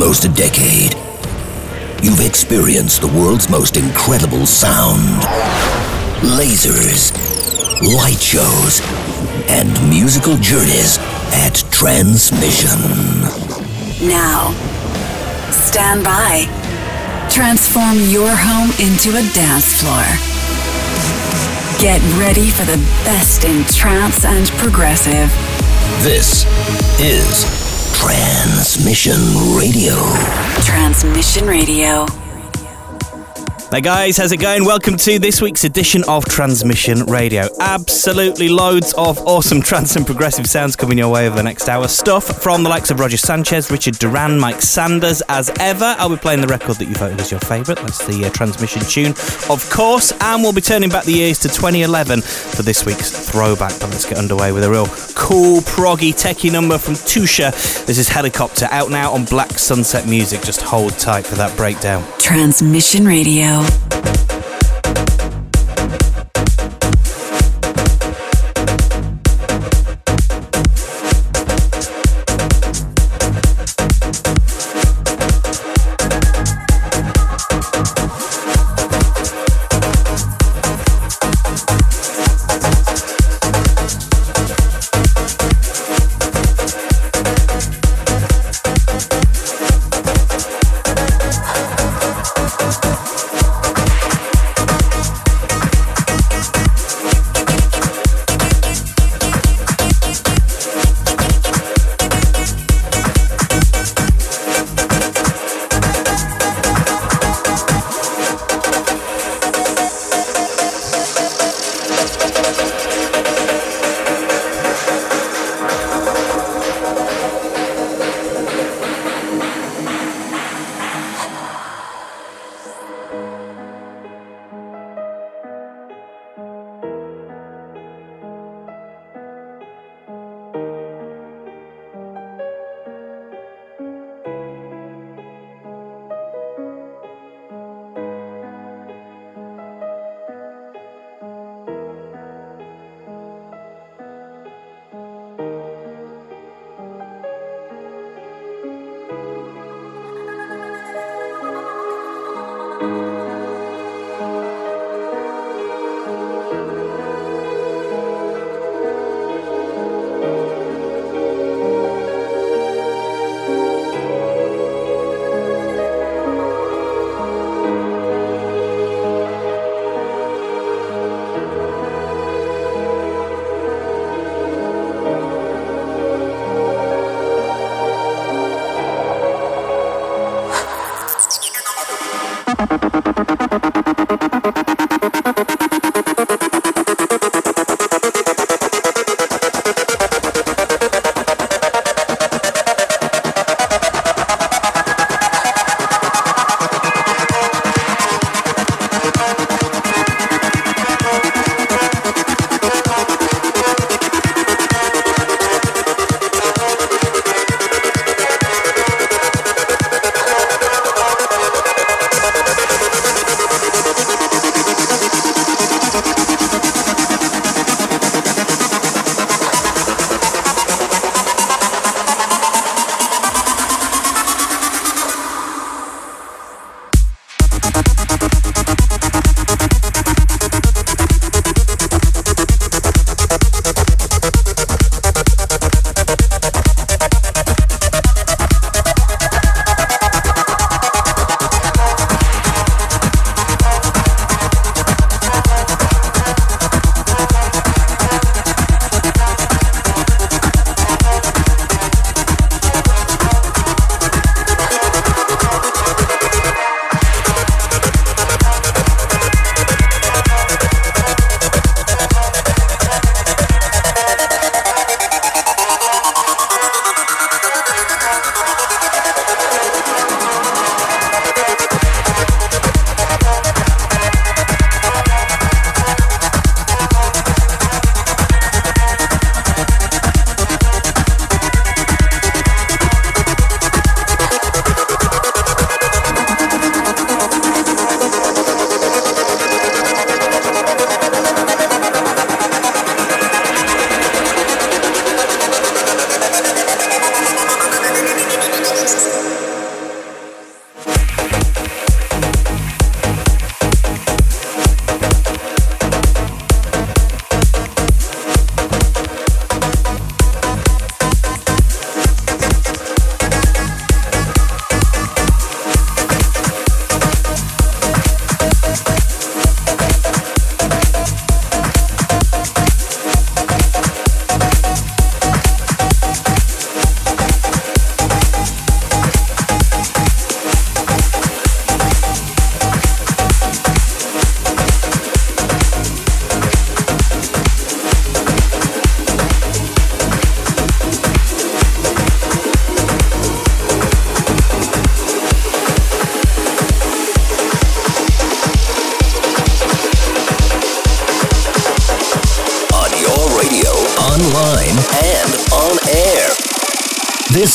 almost a decade, you've experienced the world's most incredible sound. Lasers, light shows, and musical journeys at Transmission. Now, stand by. Transform your home into a dance floor. Get ready for the best in trance and progressive. This is Transmission Radio. Transmission Radio. Hey guys, how's it going? Welcome to this week's edition of Transmission Radio. Absolutely loads of awesome trance and progressive sounds coming your way over the next hour. Stuff from the likes of Roger Sanchez, Richard Durand, Mike Sanders. As ever, I'll be playing the record that you voted as your favourite. That's the uh, Transmission tune, of course. And we'll be turning back the years to 2011 for this week's throwback. But let's get underway with a real cool, proggy, techie number from Tusha. This is Helicopter out now on Black Sunset Music. Just hold tight for that breakdown. Transmission Radio. Online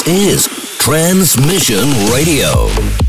Is Transmission Radio.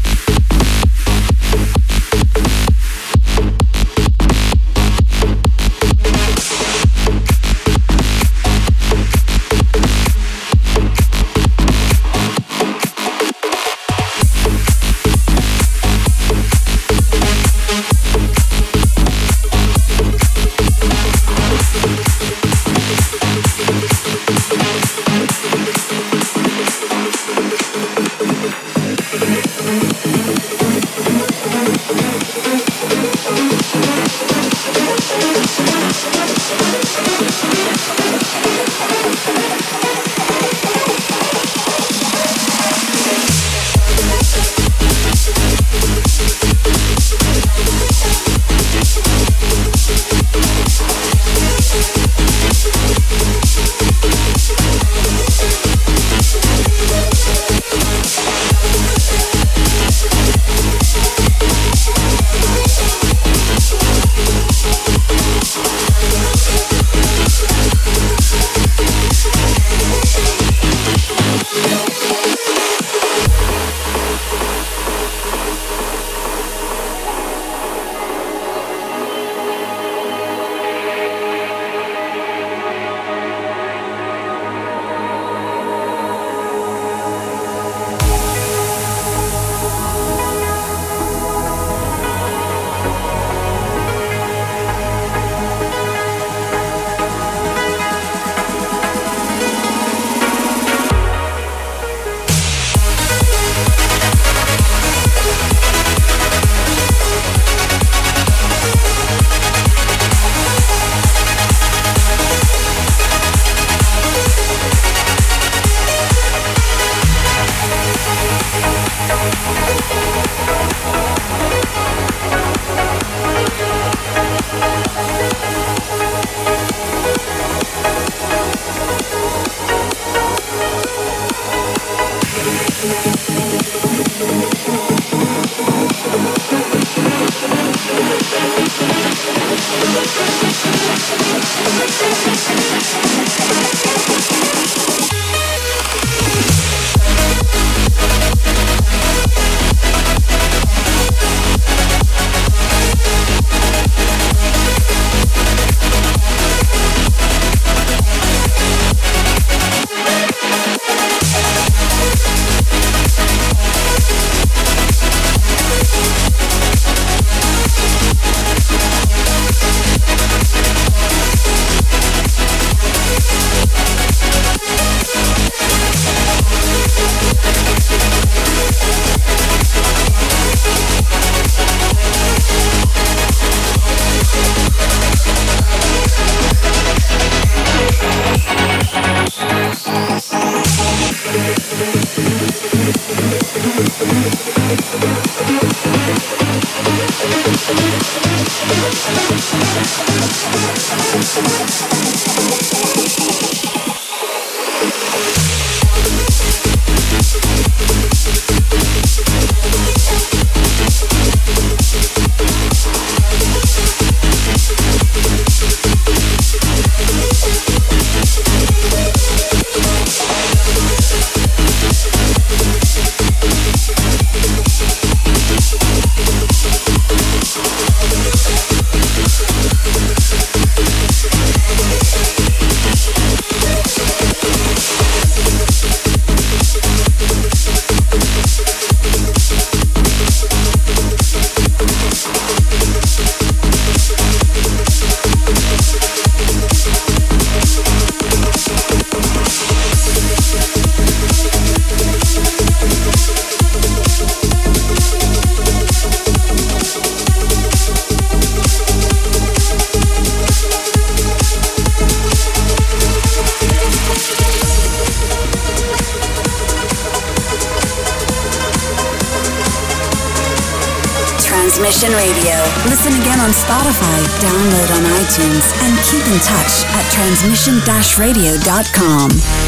transmission-radio.com.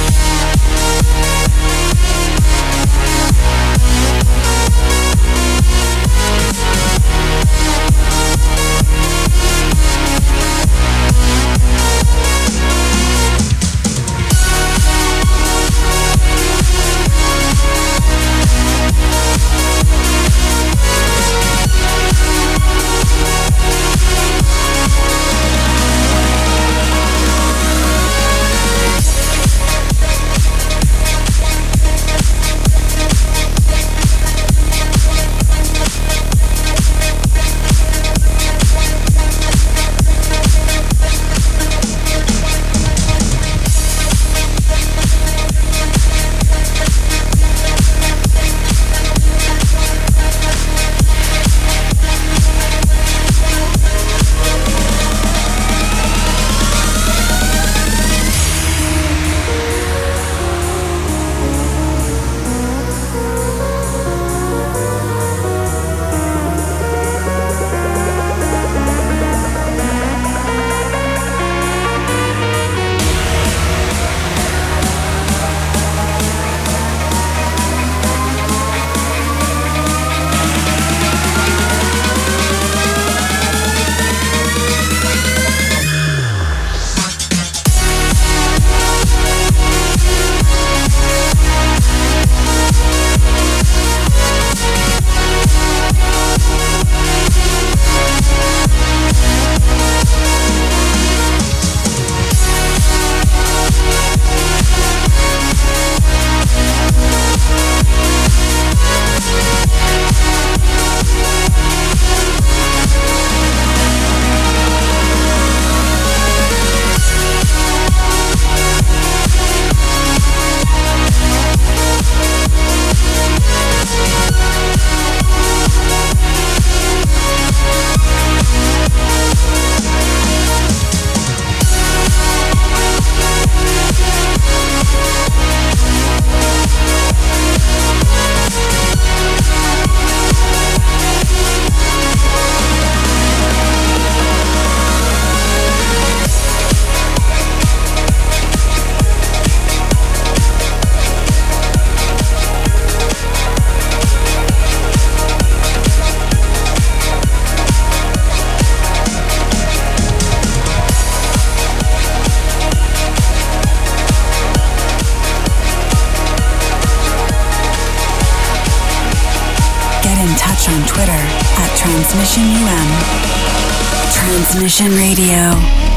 Transmission Radio.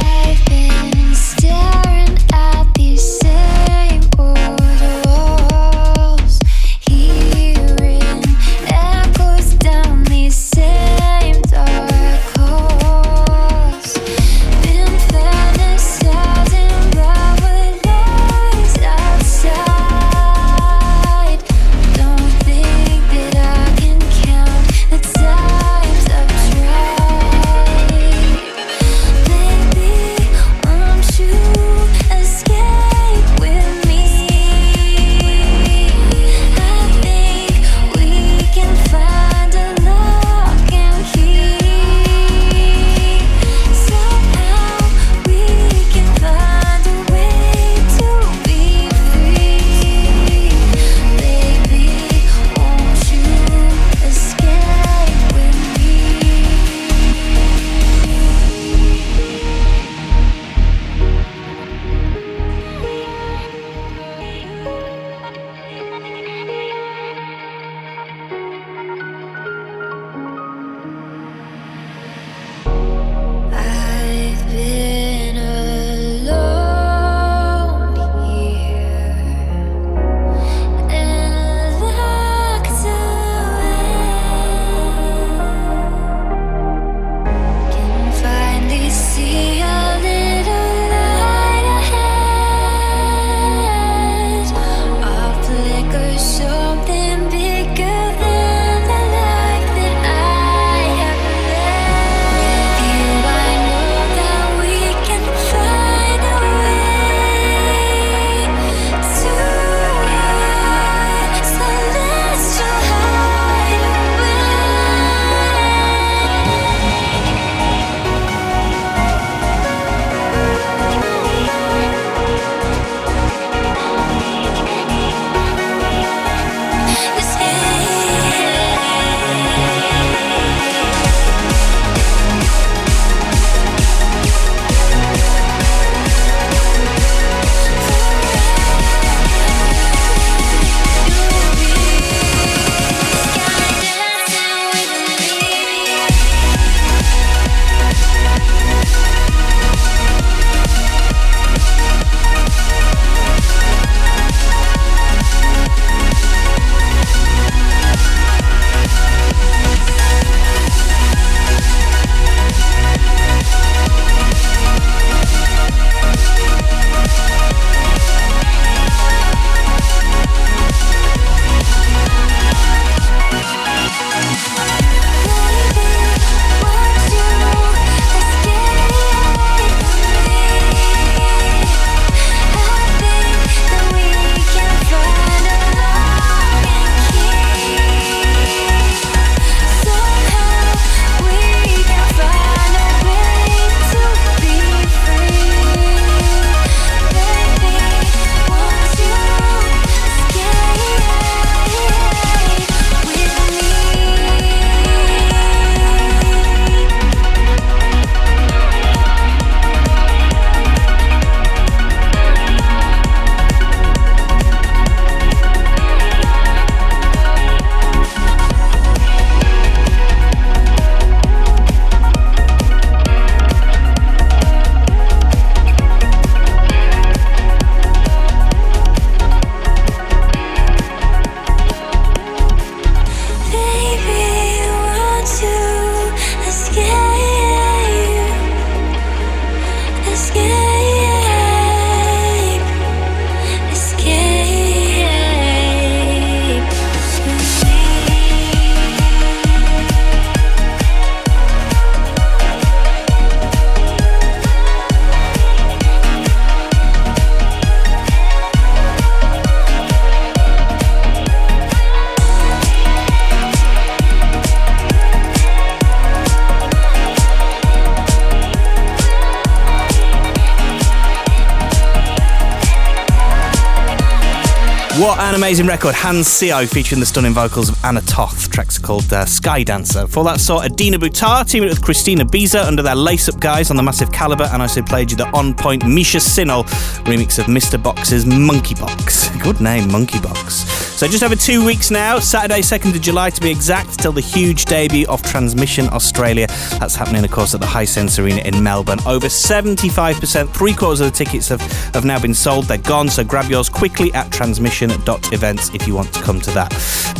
Amazing record, Hans Sio, featuring the stunning vocals of Anna Toth. Tracks called uh, Sky Dancer. For that saw Adina Butar teaming with Christina Biza under their Lace Up guys on the massive caliber, and I also played you the on point Misha Sinol remix of Mr. Box's Monkey Box. Good name, Monkey Box. So just over two weeks now, Saturday, 2nd of July to be exact, till the huge debut of Transmission Australia. That's happening, of course, at the Hisense Arena in Melbourne. Over 75%, three quarters of the tickets have, have now been sold. They're gone, so grab yours quickly at transmission.events if you want to come to that.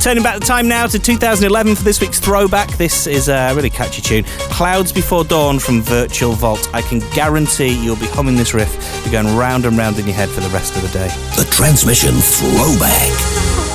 Turning back the time now to 2011 for this week's throwback. This is a really catchy tune. Clouds Before Dawn from Virtual Vault. I can guarantee you'll be humming this riff. You're going round and round in your head for the rest of the day. The Transmission Throwback.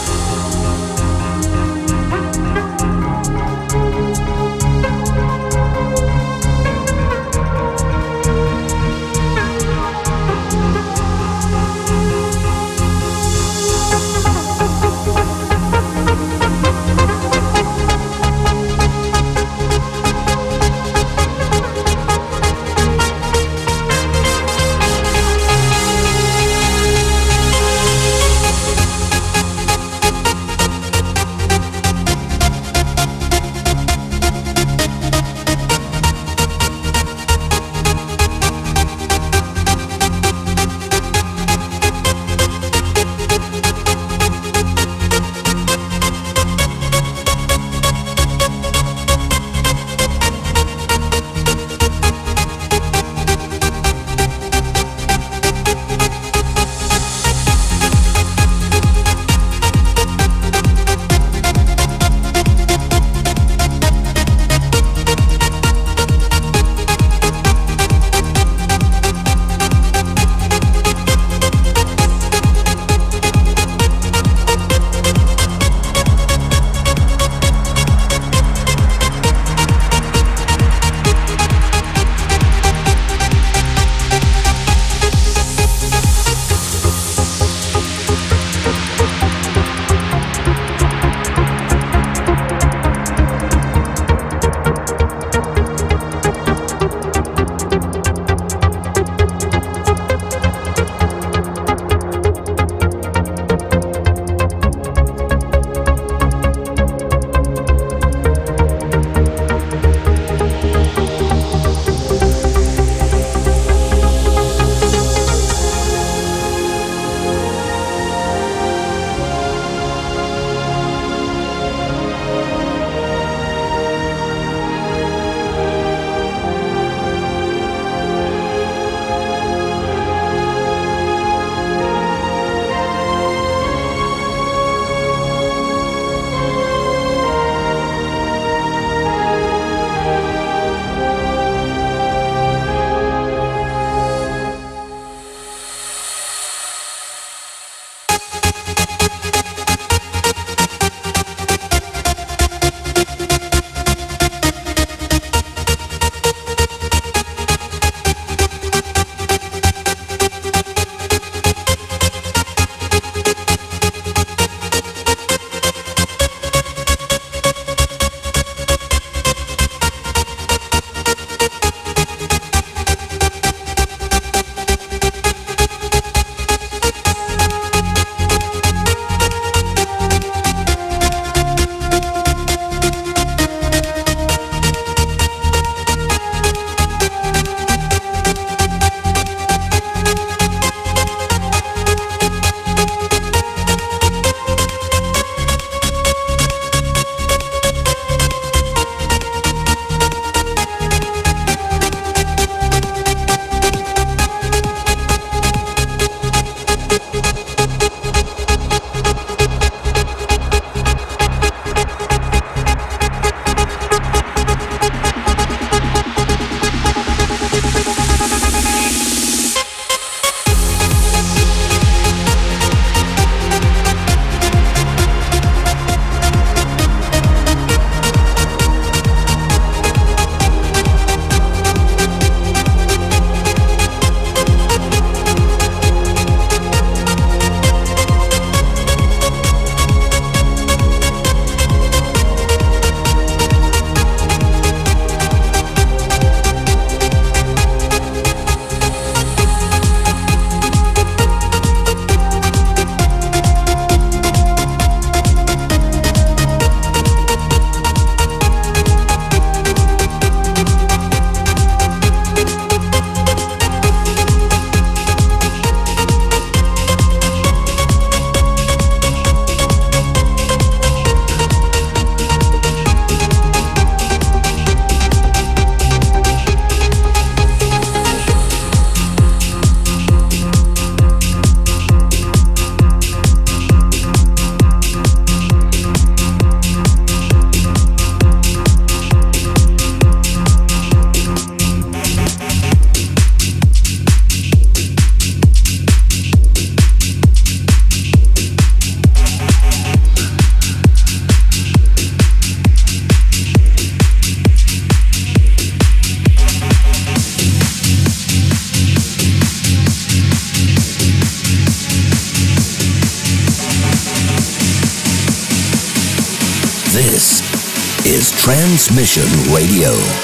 Transmission Radio.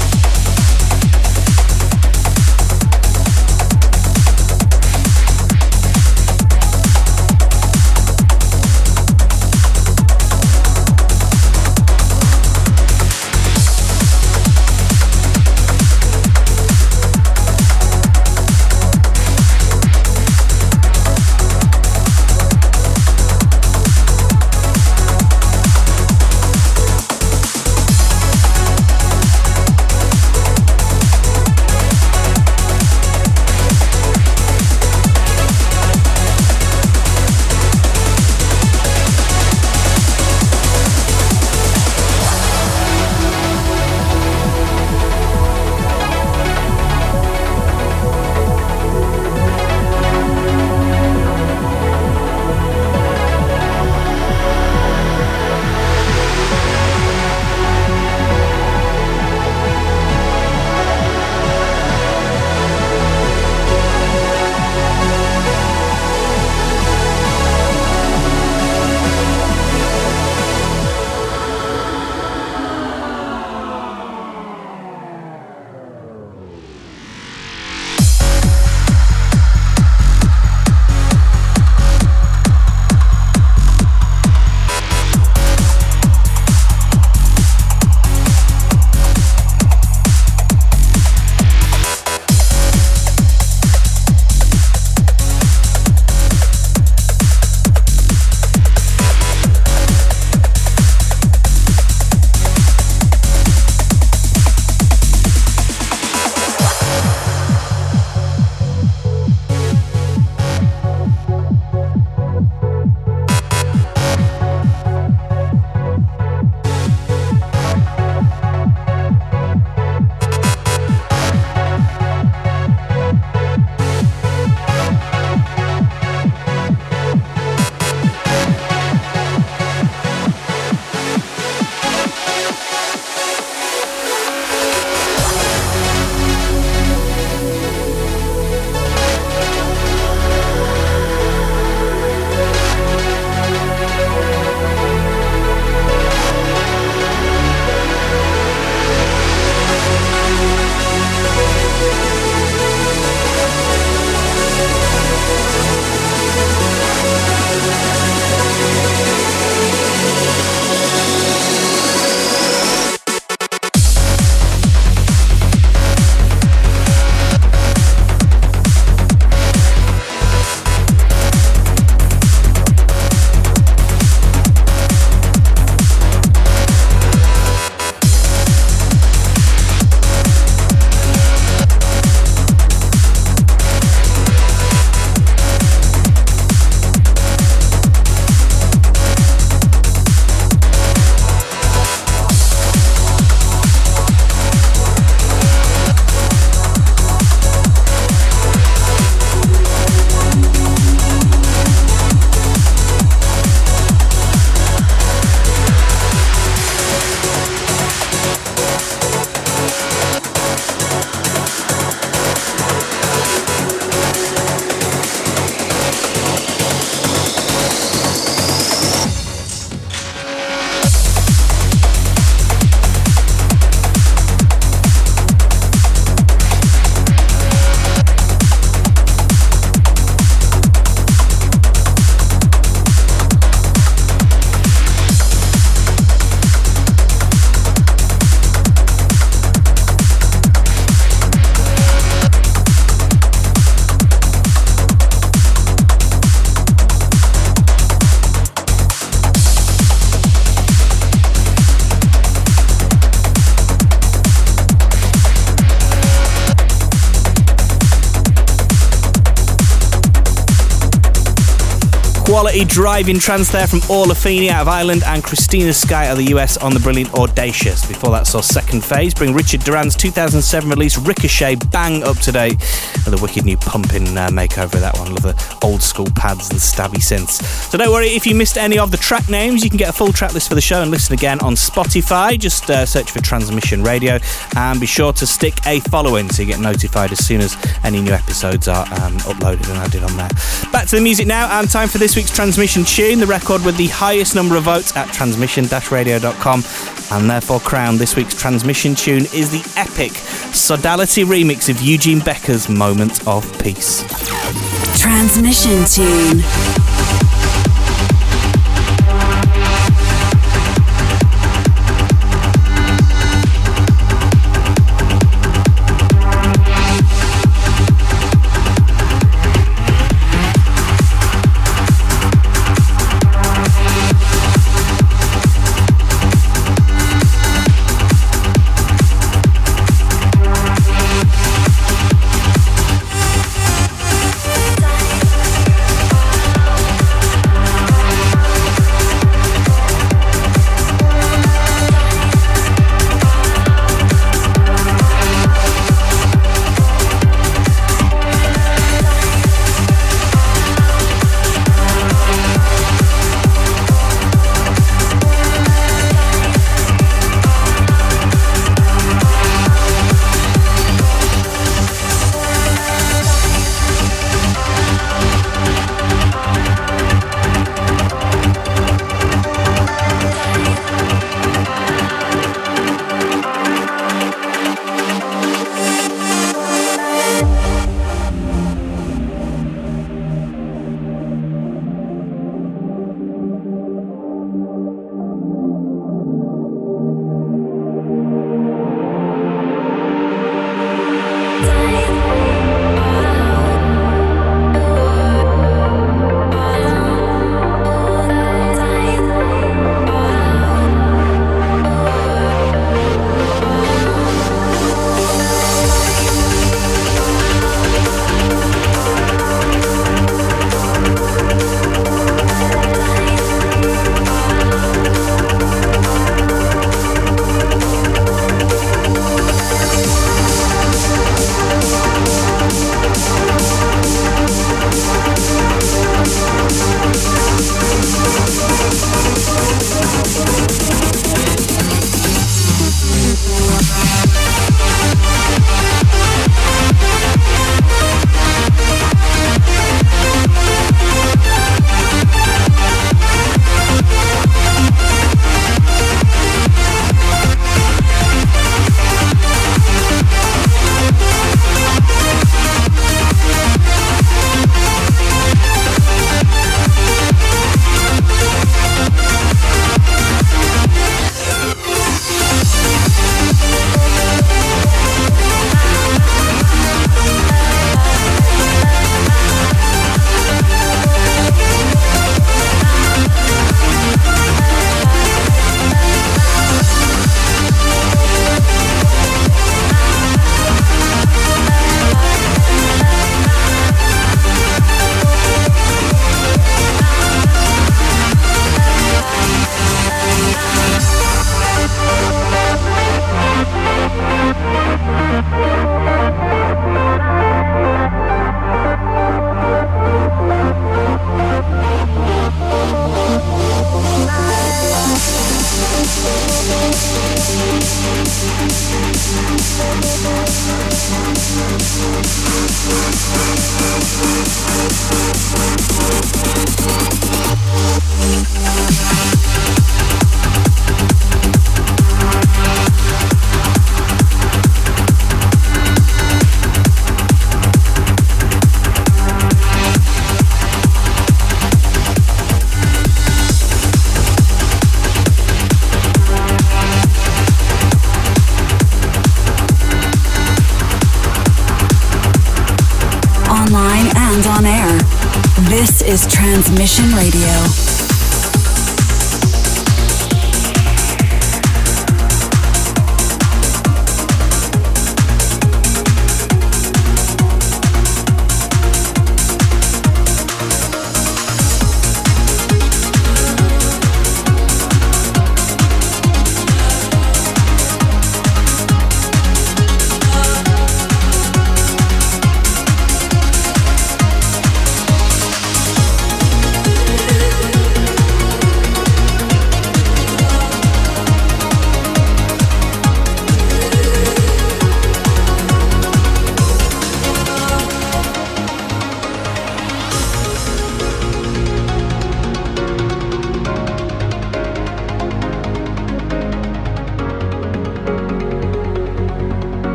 Quality driving trance there from Orla Feeney out of Ireland and Christina Sky out of the US on the brilliant Audacious. Before that saw Second Phase bring Richard Durand's 2007 release Ricochet bang up to date with a wicked new pumping uh, makeover of that one. Love the old school pads and stabby synths. So don't worry if you missed any of the track names, you can get a full track list for the show and listen again on Spotify. Just uh, search for Transmission Radio and be sure to stick a following so you get notified as soon as any new episodes are um, uploaded and added on there. Back to the music now and time for this week's transmission tune, the record with the highest number of votes at transmission-radio.com and therefore crowned this week's transmission tune is the epic Sodality remix of Eugene Becker's Moment of Peace. Transmission tune.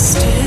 still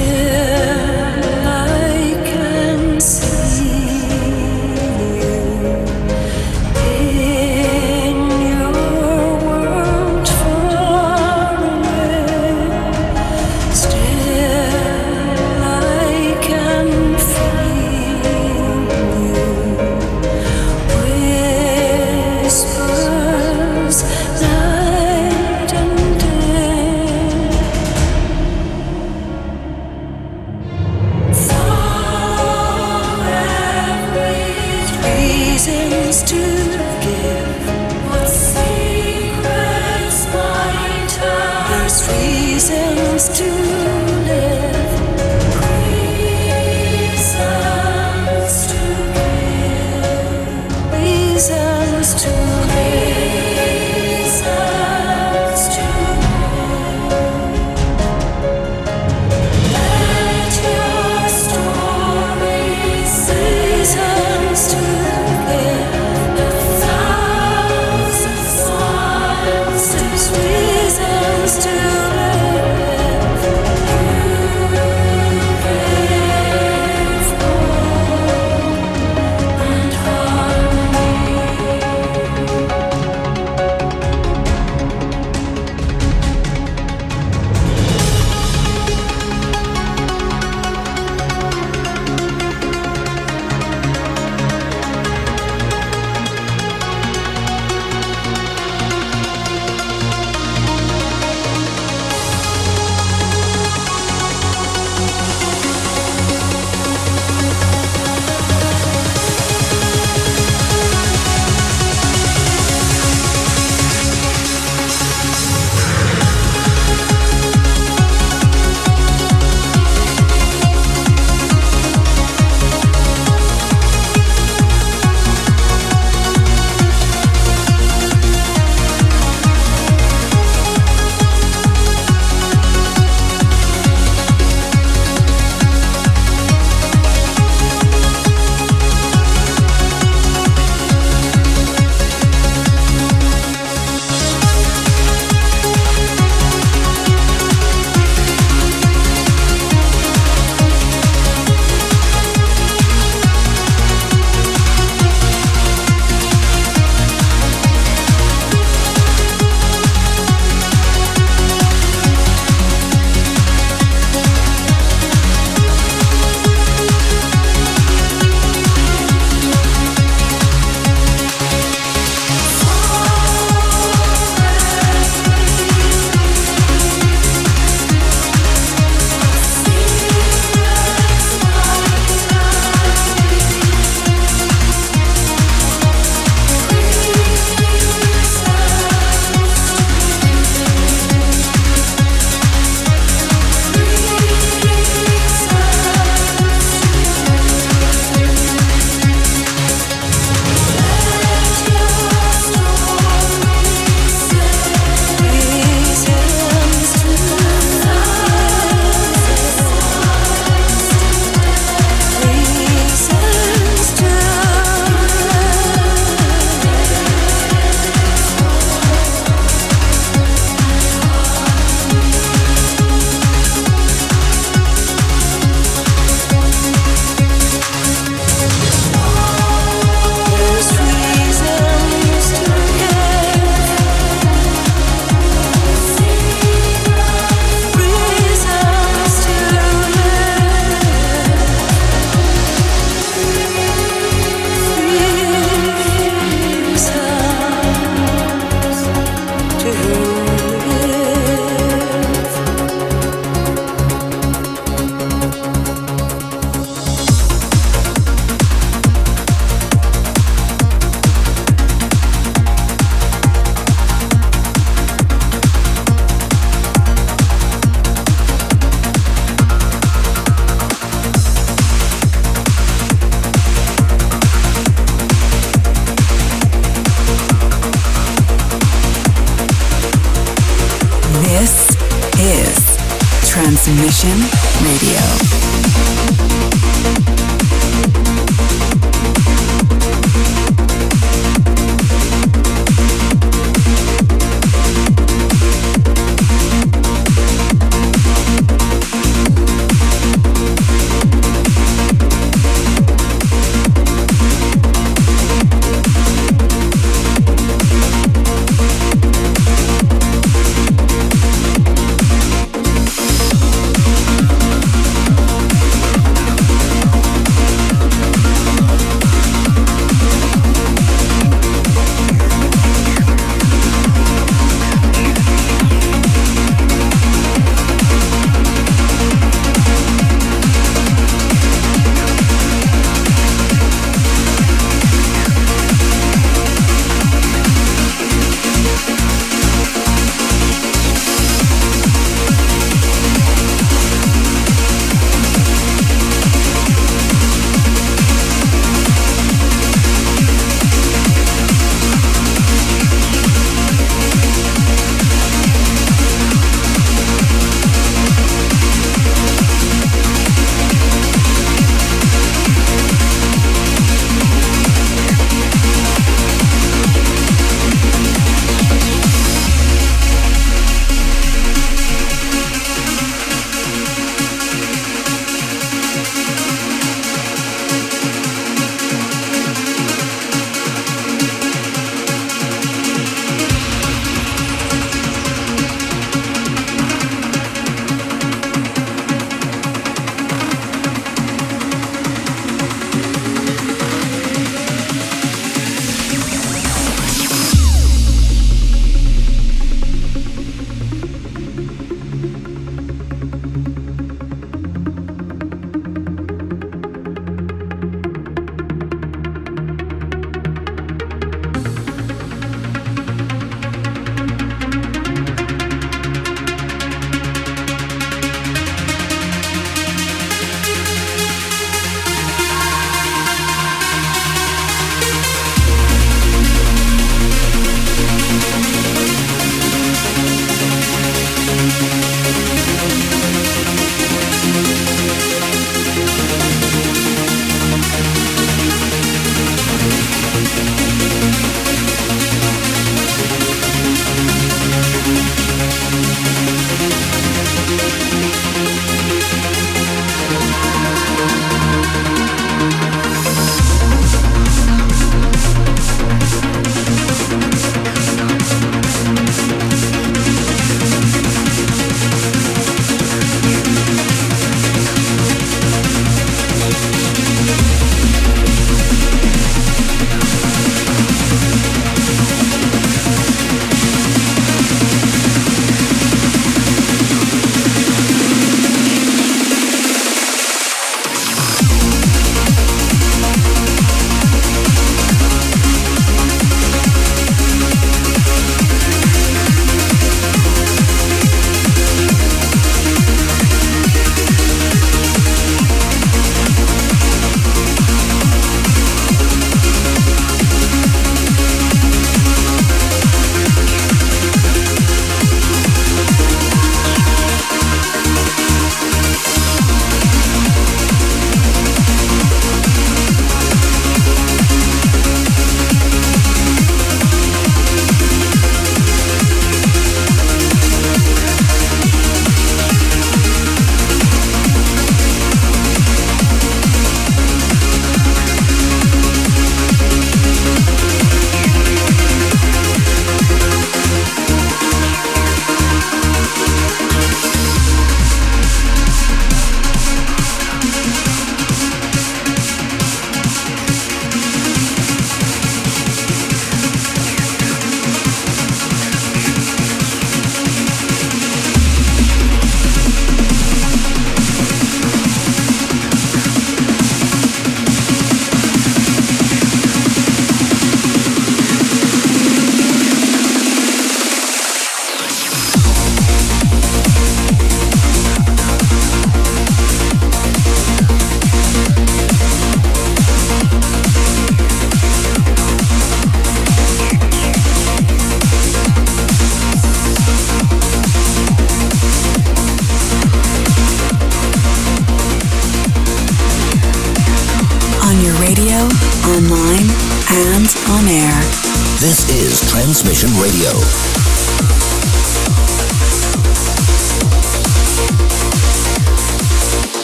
Radio.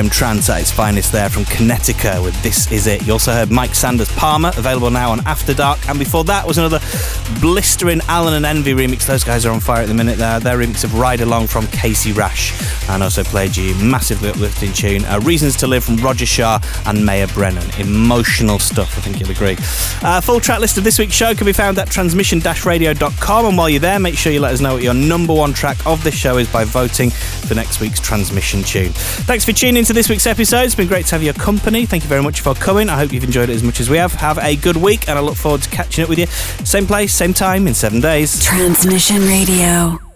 time trance at its finest there from Connecticut with This Is It. You also heard Mike Sanders Palmer, available now on After Dark. And before that was another blistering Allen and Envy remix. Those guys are on fire at the minute there. Their remix of Ride Along from Casey Rasch. And also played you massively uplifting tune, uh, Reasons to Live from Roger Shah and Maya Brennan. Emotional stuff, I think you'll agree. Uh, full track list of this week's show can be found at transmission-radio.com. And while you're there, make sure you let us know what your number one track of this show is by voting for next week's transmission tune. Thanks for tuning into this week's episode. It's been great to have your company. Thank you very much for coming. I hope you've enjoyed it as much as we have. Have a good week, and I look forward to catching up with you. Same place, same time in seven days. Transmission Radio.